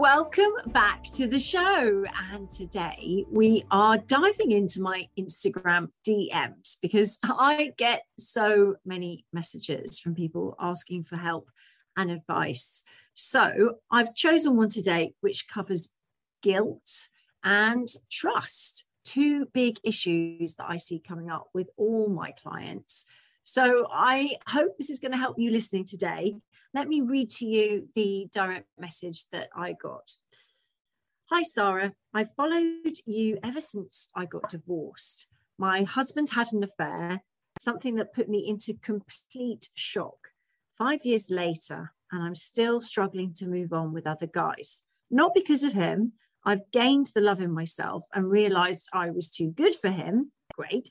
Welcome back to the show. And today we are diving into my Instagram DMs because I get so many messages from people asking for help and advice. So I've chosen one today which covers guilt and trust, two big issues that I see coming up with all my clients. So I hope this is going to help you listening today let me read to you the direct message that I got. Hi, Sara. I followed you ever since I got divorced. My husband had an affair, something that put me into complete shock. Five years later, and I'm still struggling to move on with other guys. Not because of him. I've gained the love in myself and realized I was too good for him. Great.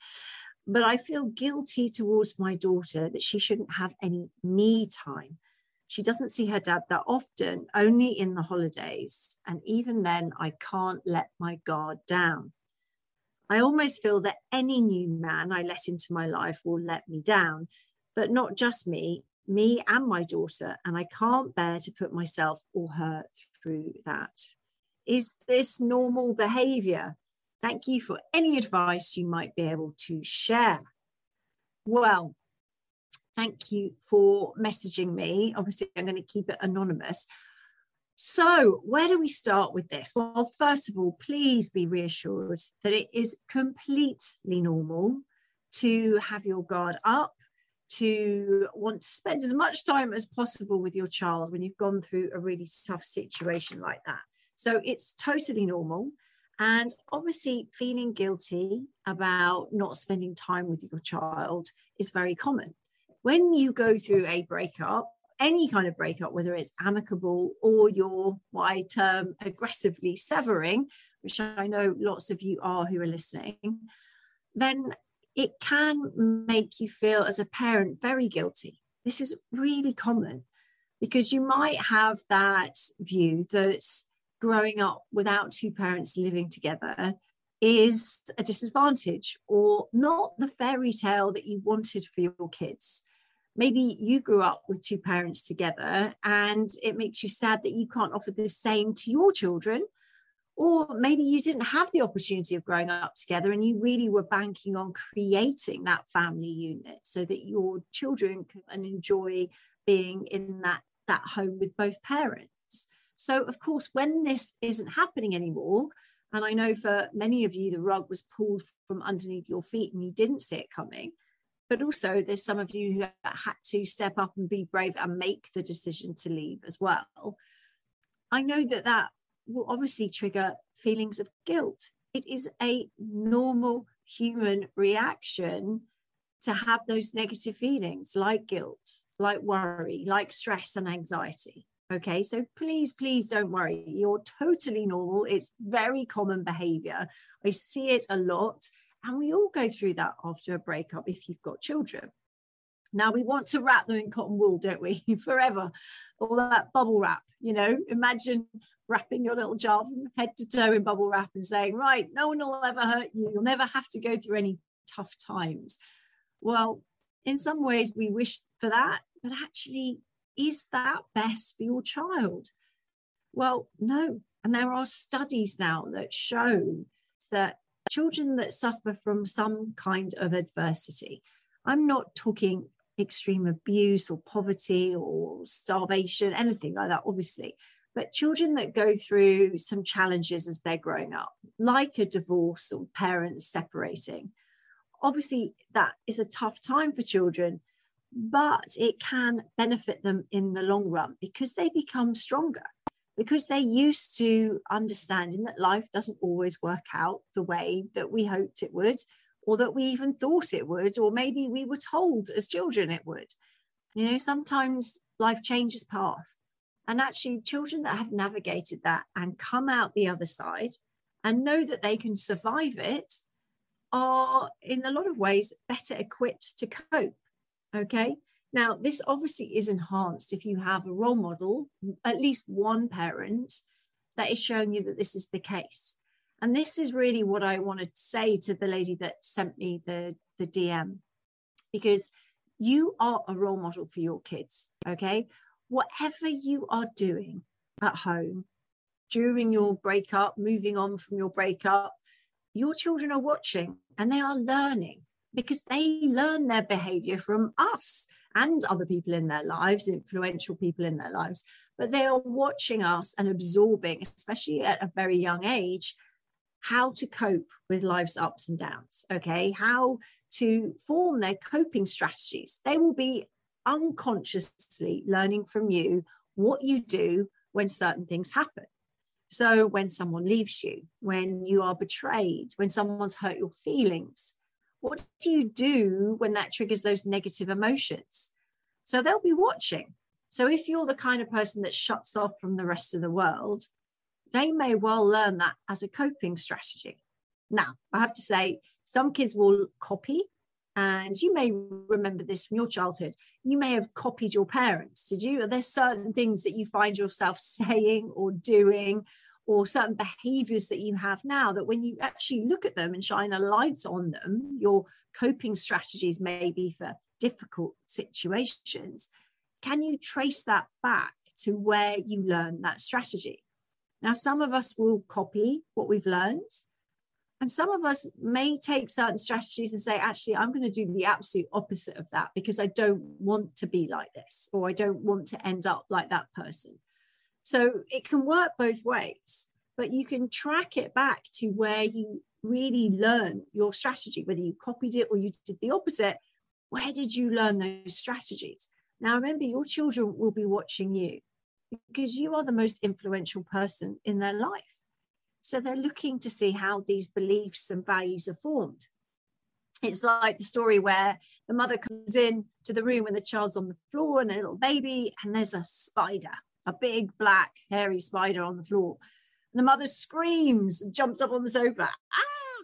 But I feel guilty towards my daughter that she shouldn't have any me time. She doesn't see her dad that often, only in the holidays. And even then, I can't let my guard down. I almost feel that any new man I let into my life will let me down, but not just me, me and my daughter. And I can't bear to put myself or her through that. Is this normal behavior? Thank you for any advice you might be able to share. Well, Thank you for messaging me. Obviously, I'm going to keep it anonymous. So, where do we start with this? Well, first of all, please be reassured that it is completely normal to have your guard up, to want to spend as much time as possible with your child when you've gone through a really tough situation like that. So, it's totally normal. And obviously, feeling guilty about not spending time with your child is very common when you go through a breakup, any kind of breakup, whether it's amicable or you're what I term aggressively severing, which I know lots of you are who are listening, then it can make you feel as a parent very guilty. This is really common because you might have that view that growing up without two parents living together is a disadvantage or not the fairy tale that you wanted for your kids. Maybe you grew up with two parents together and it makes you sad that you can't offer the same to your children. Or maybe you didn't have the opportunity of growing up together and you really were banking on creating that family unit so that your children can enjoy being in that that home with both parents so of course when this isn't happening anymore and i know for many of you the rug was pulled from underneath your feet and you didn't see it coming but also there's some of you who had to step up and be brave and make the decision to leave as well. I know that that will obviously trigger feelings of guilt. It is a normal human reaction to have those negative feelings like guilt like worry like stress and anxiety okay so please please don't worry you're totally normal it's very common behavior i see it a lot and we all go through that after a breakup if you've got children. Now we want to wrap them in cotton wool, don't we? Forever. All that bubble wrap, you know, imagine wrapping your little jar from head to toe in bubble wrap and saying, right, no one will ever hurt you. You'll never have to go through any tough times. Well, in some ways, we wish for that, but actually, is that best for your child? Well, no. And there are studies now that show that children that suffer from some kind of adversity. I'm not talking extreme abuse or poverty or starvation, anything like that, obviously. But children that go through some challenges as they're growing up, like a divorce or parents separating, obviously that is a tough time for children, but it can benefit them in the long run because they become stronger because they're used to understanding that life doesn't always work out the way that we hoped it would, or that we even thought it would, or maybe we were told as children it would. You know, sometimes life changes path And actually, children that have navigated that and come out the other side and know that they can survive it are, in a lot of ways, better equipped to cope. Okay. Now, this obviously is enhanced if you have a role model, at least one parent that is showing you that this is the case. And this is really what I wanted to say to the lady that sent me the, the DM, because you are a role model for your kids. Okay. Whatever you are doing at home during your breakup, moving on from your breakup, your children are watching and they are learning because they learn their behavior from us and other people in their lives, influential people in their lives. But they are watching us and absorbing, especially at a very young age, how to cope with life's ups and downs. Okay. How to form their coping strategies. They will be unconsciously learning from you what you do when certain things happen. So, when someone leaves you, when you are betrayed, when someone's hurt your feelings, what do you do when that triggers those negative emotions? So, they'll be watching. So, if you're the kind of person that shuts off from the rest of the world, they may well learn that as a coping strategy. Now, I have to say, some kids will copy, and you may remember this from your childhood. You may have copied your parents, did you? Are there certain things that you find yourself saying or doing, or certain behaviors that you have now that when you actually look at them and shine a light on them, your coping strategies may be for difficult situations. Can you trace that back to where you learned that strategy? Now, some of us will copy what we've learned, and some of us may take certain strategies and say, actually, I'm going to do the absolute opposite of that because I don't want to be like this, or I don't want to end up like that person. So it can work both ways, but you can track it back to where you really learn your strategy, whether you copied it or you did the opposite. Where did you learn those strategies? Now, remember, your children will be watching you because you are the most influential person in their life. So they're looking to see how these beliefs and values are formed. It's like the story where the mother comes in to the room and the child's on the floor and a little baby, and there's a spider, a big black hairy spider on the floor. And the mother screams and jumps up on the sofa. Ah!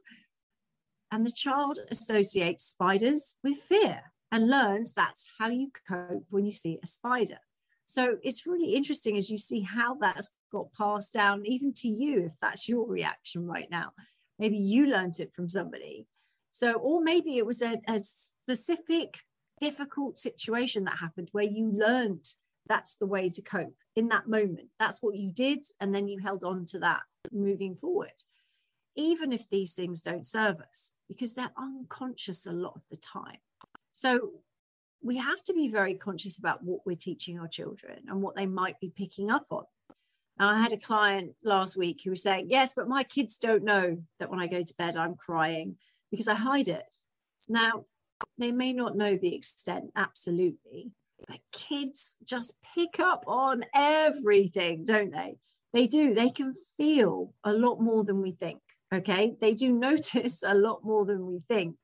And the child associates spiders with fear and learns that's how you cope when you see a spider. So it's really interesting as you see how that's got passed down, even to you, if that's your reaction right now. Maybe you learned it from somebody. So, or maybe it was a, a specific difficult situation that happened where you learned that's the way to cope in that moment. That's what you did. And then you held on to that moving forward. Even if these things don't serve us, because they're unconscious a lot of the time. So we have to be very conscious about what we're teaching our children and what they might be picking up on. Now, I had a client last week who was saying, Yes, but my kids don't know that when I go to bed, I'm crying because I hide it. Now, they may not know the extent, absolutely, but kids just pick up on everything, don't they? They do. They can feel a lot more than we think. Okay. They do notice a lot more than we think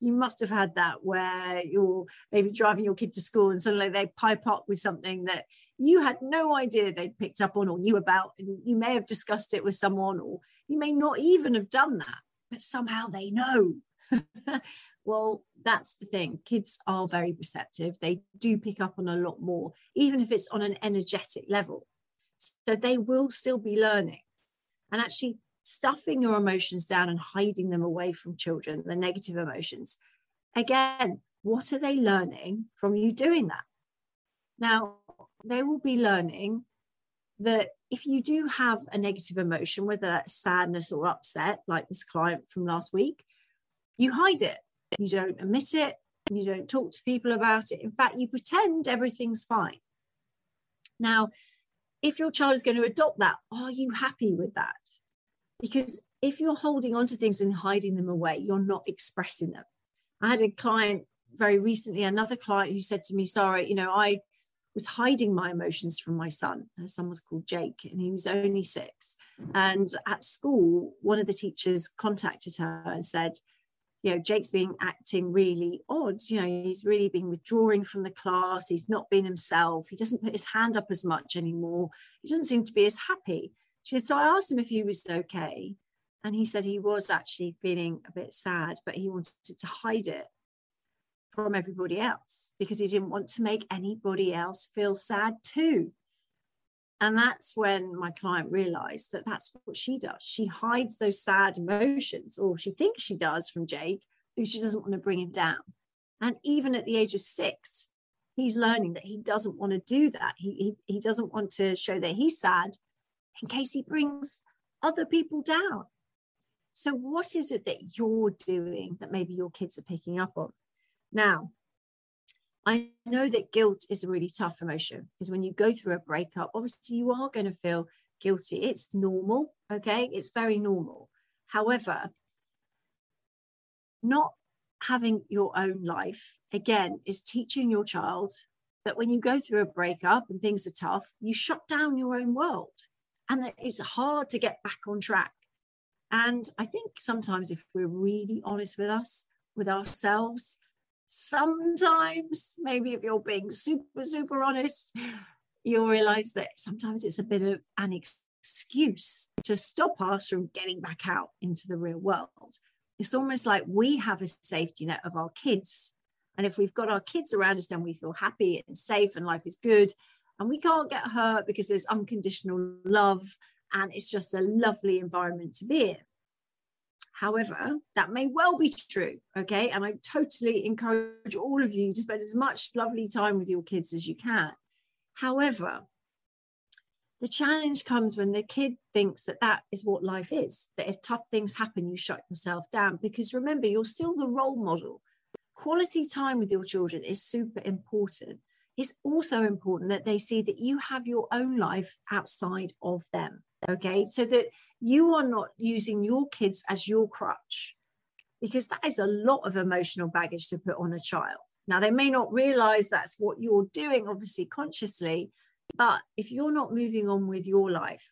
you must have had that where you're maybe driving your kid to school and suddenly they pipe up with something that you had no idea they'd picked up on or knew about and you may have discussed it with someone or you may not even have done that but somehow they know well that's the thing kids are very receptive they do pick up on a lot more even if it's on an energetic level so they will still be learning and actually stuffing your emotions down and hiding them away from children, the negative emotions. Again, what are they learning from you doing that? Now, they will be learning that if you do have a negative emotion, whether that's sadness or upset, like this client from last week, you hide it. You don't admit it. You don't talk to people about it. In fact, you pretend everything's fine. Now, if your child is going to adopt that, are you happy with that? Because if you're holding on to things and hiding them away, you're not expressing them. I had a client very recently, another client who said to me, Sorry, you know, I was hiding my emotions from my son. Her son was called Jake and he was only six. Mm-hmm. And at school, one of the teachers contacted her and said, you know, Jake's been acting really odd. You know, he's really been withdrawing from the class. He's not been himself. He doesn't put his hand up as much anymore. He doesn't seem to be as happy. She said, so I asked him if he was okay. And he said he was actually feeling a bit sad, but he wanted to hide it from everybody else because he didn't want to make anybody else feel sad too. And that's when my client realized that that's what she does. She hides those sad emotions, or she thinks she does from Jake because she doesn't want to bring him down. And even at the age of six, he's learning that he doesn't want to do that. He, he, he doesn't want to show that he's sad in case he brings other people down. So, what is it that you're doing that maybe your kids are picking up on? Now, I know that guilt is a really tough emotion because when you go through a breakup, obviously you are going to feel guilty. It's normal, okay? It's very normal. However, not having your own life, again, is teaching your child that when you go through a breakup and things are tough, you shut down your own world and that it's hard to get back on track. And I think sometimes if we're really honest with us, with ourselves, sometimes, maybe if you're being super, super honest, you'll realize that sometimes it's a bit of an excuse to stop us from getting back out into the real world. It's almost like we have a safety net of our kids. And if we've got our kids around us, then we feel happy and safe and life is good. And we can't get hurt because there's unconditional love and it's just a lovely environment to be in. However, that may well be true. Okay. And I totally encourage all of you to spend as much lovely time with your kids as you can. However, the challenge comes when the kid thinks that that is what life is, that if tough things happen, you shut yourself down. Because remember, you're still the role model. Quality time with your children is super important. It's also important that they see that you have your own life outside of them okay? So that you are not using your kids as your crutch because that is a lot of emotional baggage to put on a child. Now they may not realize that's what you're doing obviously consciously but if you're not moving on with your life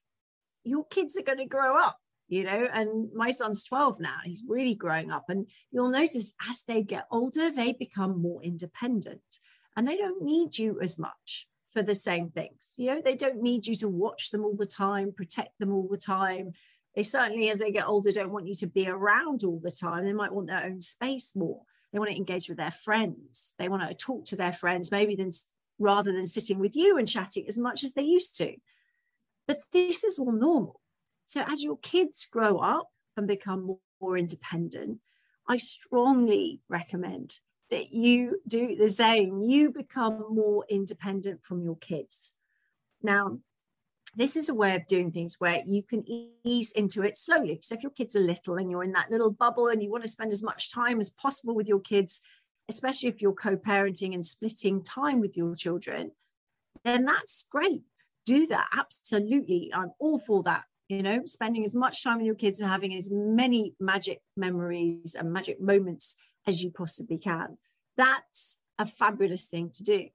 your kids are going to grow up you know? And my son's 12 now he's really growing up and you'll notice as they get older they become more independent and they don't need you as much for the same things. You know, they don't need you to watch them all the time, protect them all the time. They certainly, as they get older, don't want you to be around all the time. They might want their own space more. They want to engage with their friends. They want to talk to their friends, maybe than rather than sitting with you and chatting as much as they used to. But this is all normal. So as your kids grow up and become more, more independent, I strongly recommend that you do the same. You become more independent from your kids. Now, this is a way of doing things where you can ease into it slowly. So if your kids are little and you're in that little bubble and you want to spend as much time as possible with your kids, especially if you're co-parenting and splitting time with your children, then that's great. Do that. Absolutely. I'm all for that. You know, spending as much time with your kids and having as many magic memories and magic moments as you possibly can. That's a fabulous thing to do.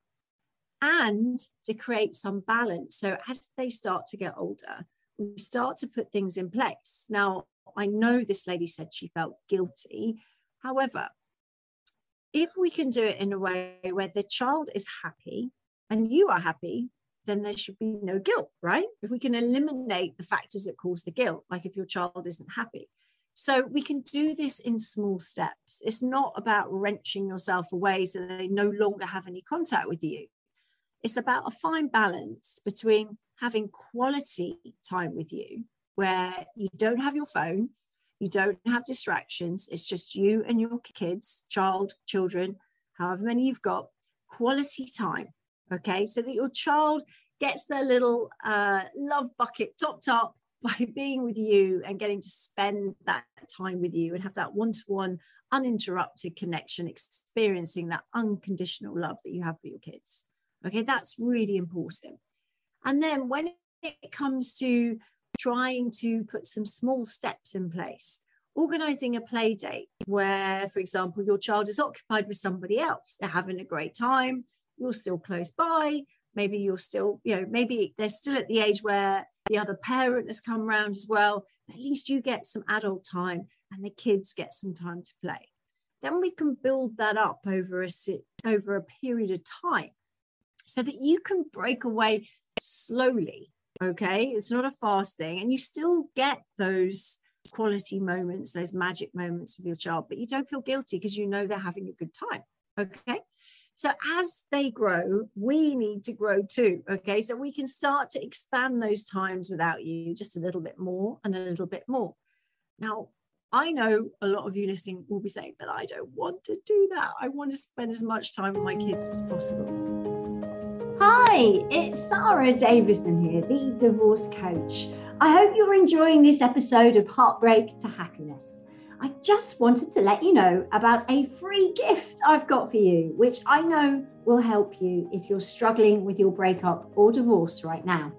And to create some balance. So as they start to get older, we start to put things in place. Now, I know this lady said she felt guilty. However, if we can do it in a way where the child is happy and you are happy, then there should be no guilt, right? If we can eliminate the factors that cause the guilt, like if your child isn't happy, so we can do this in small steps. It's not about wrenching yourself away so they no longer have any contact with you. It's about a fine balance between having quality time with you, where you don't have your phone, you don't have distractions, it's just you and your kids, child, children, however many you've got, quality time. Okay, so that your child gets their little uh, love bucket topped up by being with you and getting to spend that time with you and have that one to one, uninterrupted connection, experiencing that unconditional love that you have for your kids. Okay, that's really important. And then when it comes to trying to put some small steps in place, organizing a play date where, for example, your child is occupied with somebody else, they're having a great time, you're still close by, maybe you're still, you know, maybe they're still at the age where the other parent has come around as well. At least you get some adult time and the kids get some time to play. then we can build that up over a over a period of time so that you can break away slowly okay it's not a fast thing and you still get those quality moments those magic moments with your child but you don't feel guilty because you know they're having a good time okay so as they grow we need to grow too okay so we can start to expand those times without you just a little bit more and a little bit more now I know a lot of you listening will be saying, but I don't want to do that. I want to spend as much time with my kids as possible. Hi, it's Sara Davison here, the divorce coach. I hope you're enjoying this episode of Heartbreak to Happiness. I just wanted to let you know about a free gift I've got for you, which I know will help you if you're struggling with your breakup or divorce right now.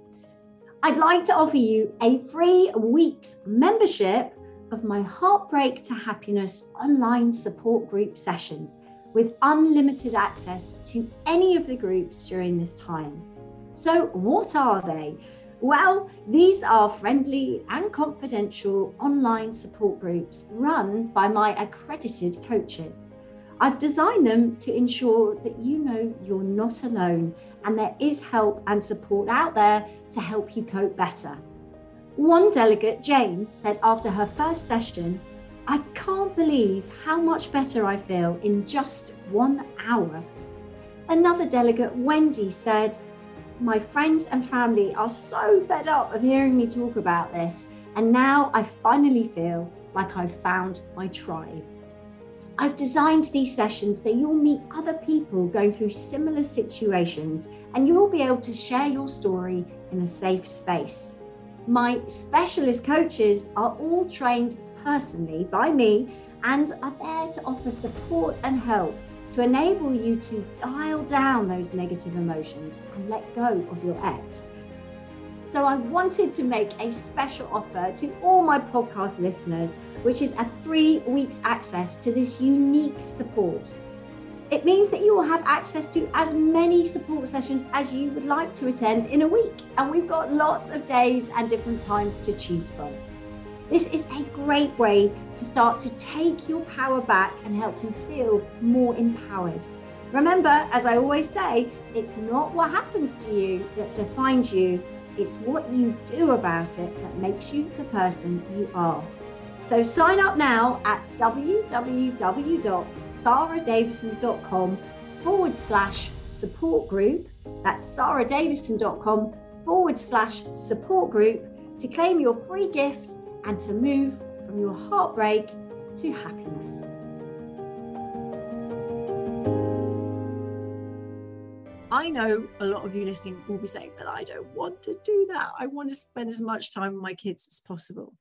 I'd like to offer you a free week's membership of my Heartbreak to Happiness online support group sessions with unlimited access to any of the groups during this time. So, what are they? Well, these are friendly and confidential online support groups run by my accredited coaches. I've designed them to ensure that you know you're not alone and there is help and support out there to help you cope better. One delegate, Jane, said after her first session, I can't believe how much better I feel in just one hour. Another delegate, Wendy, said, My friends and family are so fed up of hearing me talk about this, and now I finally feel like I've found my tribe. I've designed these sessions so you'll meet other people going through similar situations and you'll be able to share your story in a safe space. My specialist coaches are all trained personally by me and are there to offer support and help to enable you to dial down those negative emotions and let go of your ex. So, I wanted to make a special offer to all my podcast listeners, which is a three weeks access to this unique support it means that you will have access to as many support sessions as you would like to attend in a week. And we've got lots of days and different times to choose from. This is a great way to start to take your power back and help you feel more empowered. Remember, as I always say, it's not what happens to you that defines you, it's what you do about it that makes you the person you are. So sign up now at www saradavison.com forward slash support group. That's saradavison.com forward slash support group to claim your free gift and to move from your heartbreak to happiness. I know a lot of you listening will be saying, but I don't want to do that. I want to spend as much time with my kids as possible.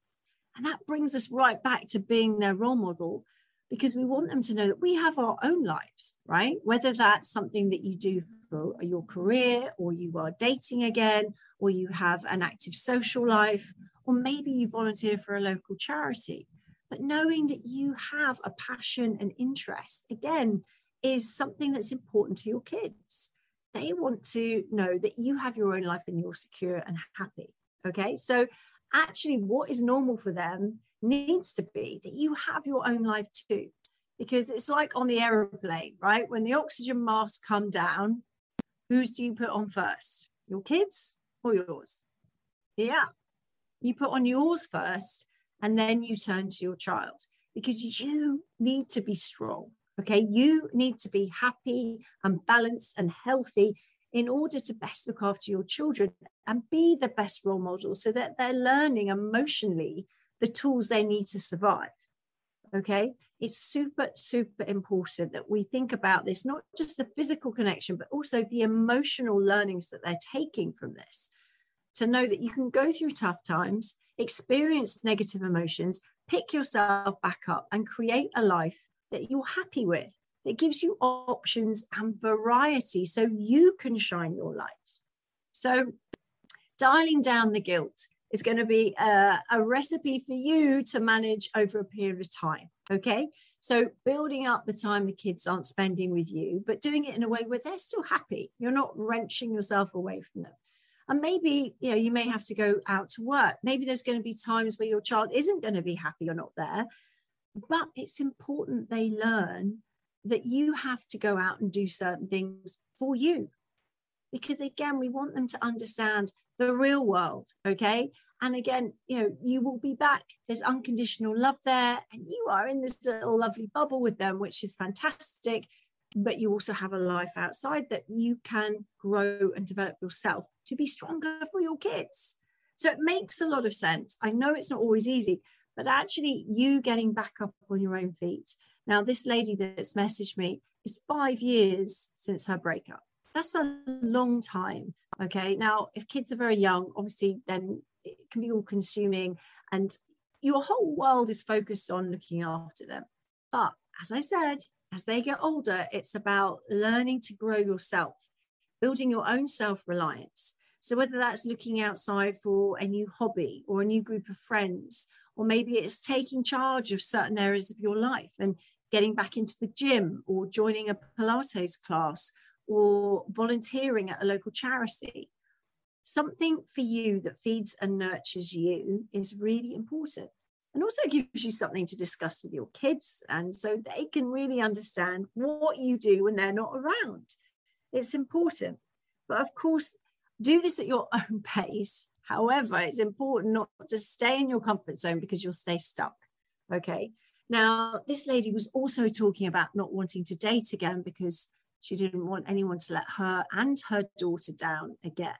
And that brings us right back to being their role model because we want them to know that we have our own lives, right? Whether that's something that you do for your career, or you are dating again, or you have an active social life, or maybe you volunteer for a local charity. But knowing that you have a passion and interest, again, is something that's important to your kids. They want to know that you have your own life and you're secure and happy. Okay. So, actually, what is normal for them needs to be that you have your own life too. Because it's like on the aeroplane, right? When the oxygen masks come down, whose do you put on first? Your kids or yours? Yeah. You put on yours first and then you turn to your child because you need to be strong. Okay. You need to be happy and balanced and healthy in order to best look after your children and be the best role model so that they're learning emotionally the tools they need to survive. Okay. It's super, super important that we think about this, not just the physical connection, but also the emotional learnings that they're taking from this. To know that you can go through tough times, experience negative emotions, pick yourself back up, and create a life that you're happy with, that gives you options and variety so you can shine your light. So, dialing down the guilt, is going to be a, a recipe for you to manage over a period of time. Okay. So building up the time the kids aren't spending with you, but doing it in a way where they're still happy. You're not wrenching yourself away from them. And maybe, you know, you may have to go out to work. Maybe there's going to be times where your child isn't going to be happy or not there. But it's important they learn that you have to go out and do certain things for you. Because again, we want them to understand the real world. Okay. And again, you know, you will be back. There's unconditional love there, and you are in this little lovely bubble with them, which is fantastic. But you also have a life outside that you can grow and develop yourself to be stronger for your kids. So it makes a lot of sense. I know it's not always easy, but actually, you getting back up on your own feet. Now, this lady that's messaged me is five years since her breakup. That's a long time. Okay. Now, if kids are very young, obviously, then it can be all consuming and your whole world is focused on looking after them. But as I said, as they get older, it's about learning to grow yourself, building your own self reliance. So, whether that's looking outside for a new hobby or a new group of friends, or maybe it's taking charge of certain areas of your life and getting back into the gym or joining a Pilates class or volunteering at a local charity. Something for you that feeds and nurtures you is really important and also gives you something to discuss with your kids. And so they can really understand what you do when they're not around. It's important. But of course, do this at your own pace. However, it's important not to stay in your comfort zone because you'll stay stuck. Okay. Now, this lady was also talking about not wanting to date again because she didn't want anyone to let her and her daughter down again.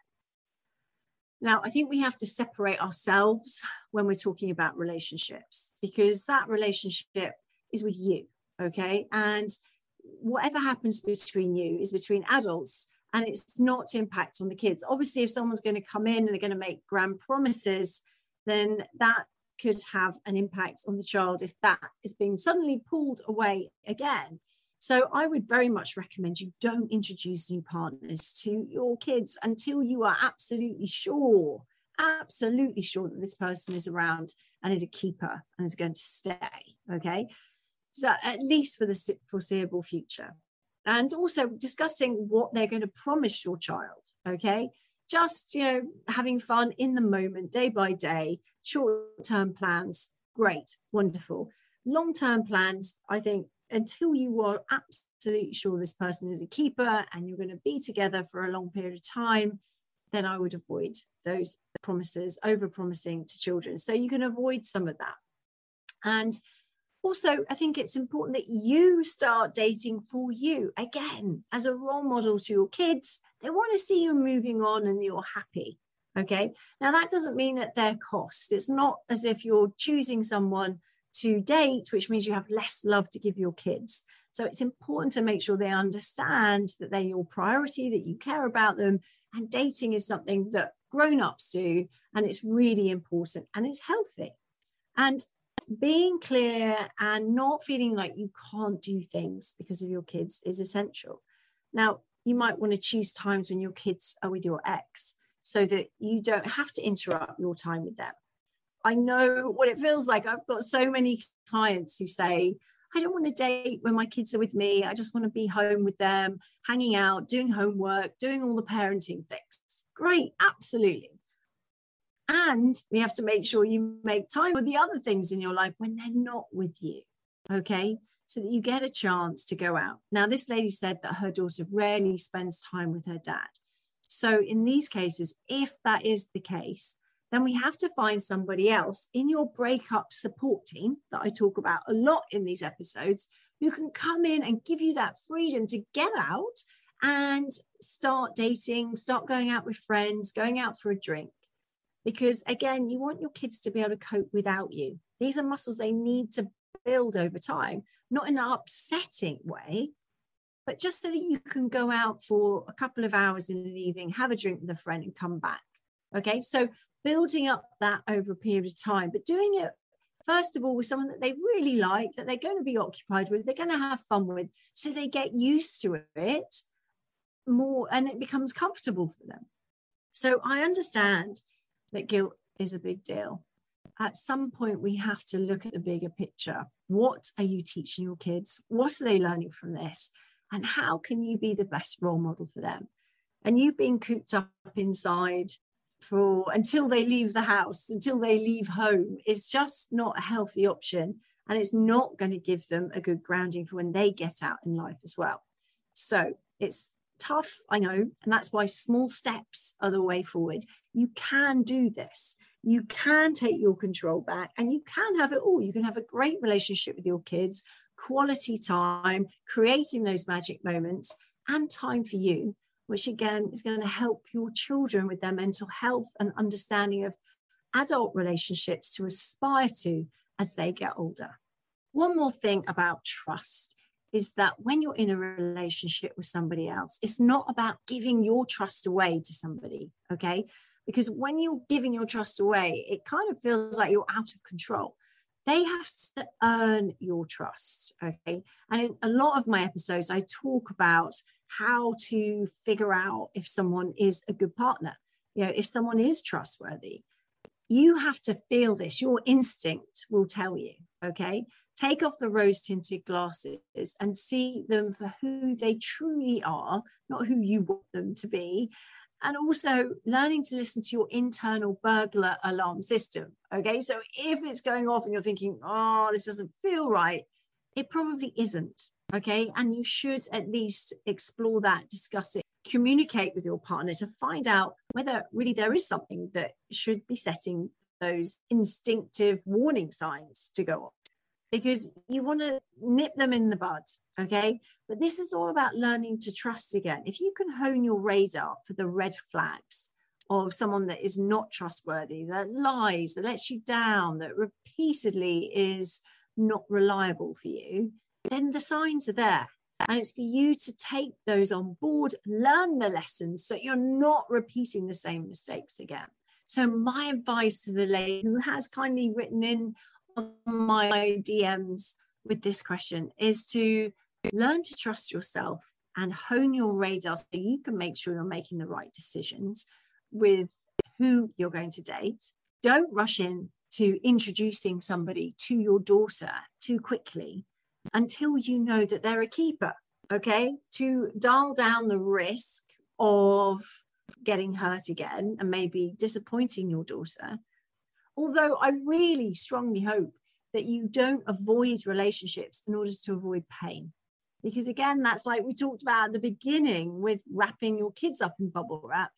Now, I think we have to separate ourselves when we're talking about relationships because that relationship is with you, okay? And whatever happens between you is between adults and it's not impact on the kids. Obviously, if someone's going to come in and they're going to make grand promises, then that could have an impact on the child if that is being suddenly pulled away again. So I would very much recommend you don't introduce new partners to your kids until you are absolutely sure, absolutely sure that this person is around and is a keeper and is going to stay. Okay. So at least for the foreseeable future. And also discussing what they're going to promise your child. Okay. Just, you know, having fun in the moment, day by day, short term plans, great, wonderful. Long term plans, I think until you are absolutely sure this person is a keeper and you're going to be together for a long period of time, then I would avoid those promises, over promising to children. So you can avoid some of that. And also, I think it's important that you start dating for you again as a role model to your kids. They want to see you moving on and you're happy. Okay. Now, that doesn't mean at their cost. It's not as if you're choosing someone to date, which means you have less love to give your kids. So it's important to make sure they understand that they're your priority, that you care about them. And dating is something that grown ups do. And it's really important and it's healthy. And being clear and not feeling like you can't do things because of your kids is essential. Now, you might want to choose times when your kids are with your ex so that you don't have to interrupt your time with them. I know what it feels like. I've got so many clients who say, I don't want to date when my kids are with me. I just want to be home with them, hanging out, doing homework, doing all the parenting things. Great, absolutely. And we have to make sure you make time for the other things in your life when they're not with you. Okay. So that you get a chance to go out. Now, this lady said that her daughter rarely spends time with her dad. So, in these cases, if that is the case, then we have to find somebody else in your breakup support team that I talk about a lot in these episodes who can come in and give you that freedom to get out and start dating, start going out with friends, going out for a drink. Because again, you want your kids to be able to cope without you. These are muscles they need to build over time, not in an upsetting way, but just so that you can go out for a couple of hours in the evening, have a drink with a friend, and come back. Okay, so building up that over a period of time, but doing it first of all with someone that they really like, that they're going to be occupied with, they're going to have fun with, so they get used to it more and it becomes comfortable for them. So I understand that guilt is a big deal. At some point, we have to look at the bigger picture. What are you teaching your kids? What are they learning from this? And how can you be the best role model for them? And you being cooped up inside for until they leave the house, until they leave home, is just not a healthy option. And it's not going to give them a good grounding for when they get out in life as well. So it's tough, I know. And that's why small steps are the way forward. You can do this. You can take your control back and you can have it all. You can have a great relationship with your kids, quality time, creating those magic moments, and time for you, which again is going to help your children with their mental health and understanding of adult relationships to aspire to as they get older. One more thing about trust is that when you're in a relationship with somebody else, it's not about giving your trust away to somebody, okay? Because when you're giving your trust away, it kind of feels like you're out of control. They have to earn your trust, okay? And in a lot of my episodes, I talk about how to figure out if someone is a good partner, you know, if someone is trustworthy. You have to feel this, your instinct will tell you, okay? Take off the rose tinted glasses and see them for who they truly are, not who you want them to be. And also learning to listen to your internal burglar alarm system. Okay. So if it's going off and you're thinking, oh, this doesn't feel right, it probably isn't. Okay. And you should at least explore that, discuss it, communicate with your partner to find out whether really there is something that should be setting those instinctive warning signs to go off because you want to nip them in the bud. Okay. But this is all about learning to trust again. If you can hone your radar for the red flags of someone that is not trustworthy, that lies, that lets you down, that repeatedly is not reliable for you, then the signs are there. And it's for you to take those on board, learn the lessons so you're not repeating the same mistakes again. So, my advice to the lady who has kindly written in my DMs with this question is to learn to trust yourself and hone your radar so you can make sure you're making the right decisions with who you're going to date. Don't rush in to introducing somebody to your daughter too quickly until you know that they're a keeper. Okay. To dial down the risk of getting hurt again and maybe disappointing your daughter, Although I really strongly hope that you don't avoid relationships in order to avoid pain. Because again, that's like we talked about at the beginning with wrapping your kids up in bubble wrap.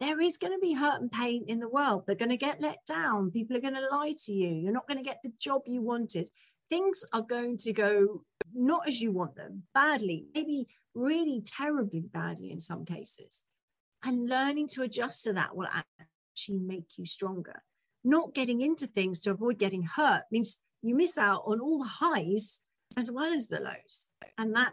There is going to be hurt and pain in the world. They're going to get let down. People are going to lie to you. You're not going to get the job you wanted. Things are going to go not as you want them, badly, maybe really terribly badly in some cases. And learning to adjust to that will actually make you stronger not getting into things to avoid getting hurt means you miss out on all the highs as well as the lows. And that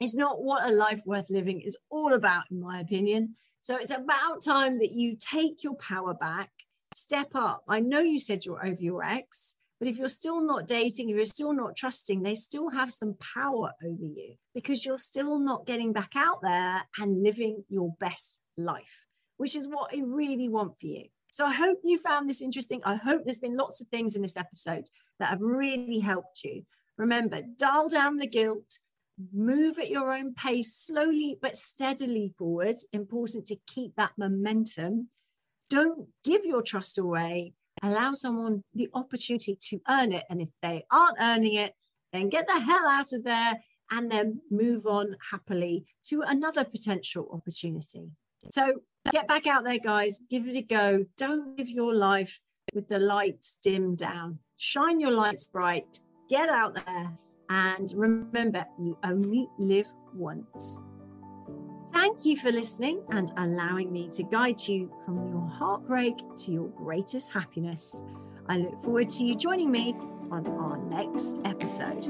is not what a life worth living is all about, in my opinion. So it's about time that you take your power back, step up. I know you said you're over your ex, but if you're still not dating, if you're still not trusting, they still have some power over you because you're still not getting back out there and living your best life, which is what I really want for you. So I hope you found this interesting. I hope there's been lots of things in this episode that have really helped you. Remember, dial down the guilt, move at your own pace, slowly but steadily forward. Important to keep that momentum. Don't give your trust away. Allow someone the opportunity to earn it. And if they aren't earning it, then get the hell out of there and then move on happily to another potential opportunity. So get back out there, guys. Give it a go. Don't live your life with the lights dimmed down. Shine your lights bright. Get out there. And remember, you only live once. Thank you for listening and allowing me to guide you from your heartbreak to your greatest happiness. I look forward to you joining me on our next episode.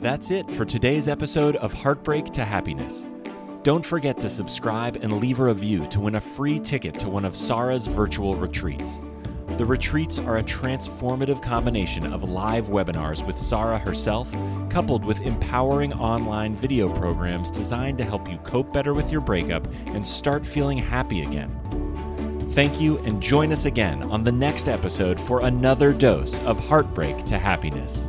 That's it for today's episode of Heartbreak to Happiness. Don't forget to subscribe and leave a review to win a free ticket to one of Sara's virtual retreats. The retreats are a transformative combination of live webinars with Sarah herself, coupled with empowering online video programs designed to help you cope better with your breakup and start feeling happy again. Thank you, and join us again on the next episode for another dose of Heartbreak to Happiness.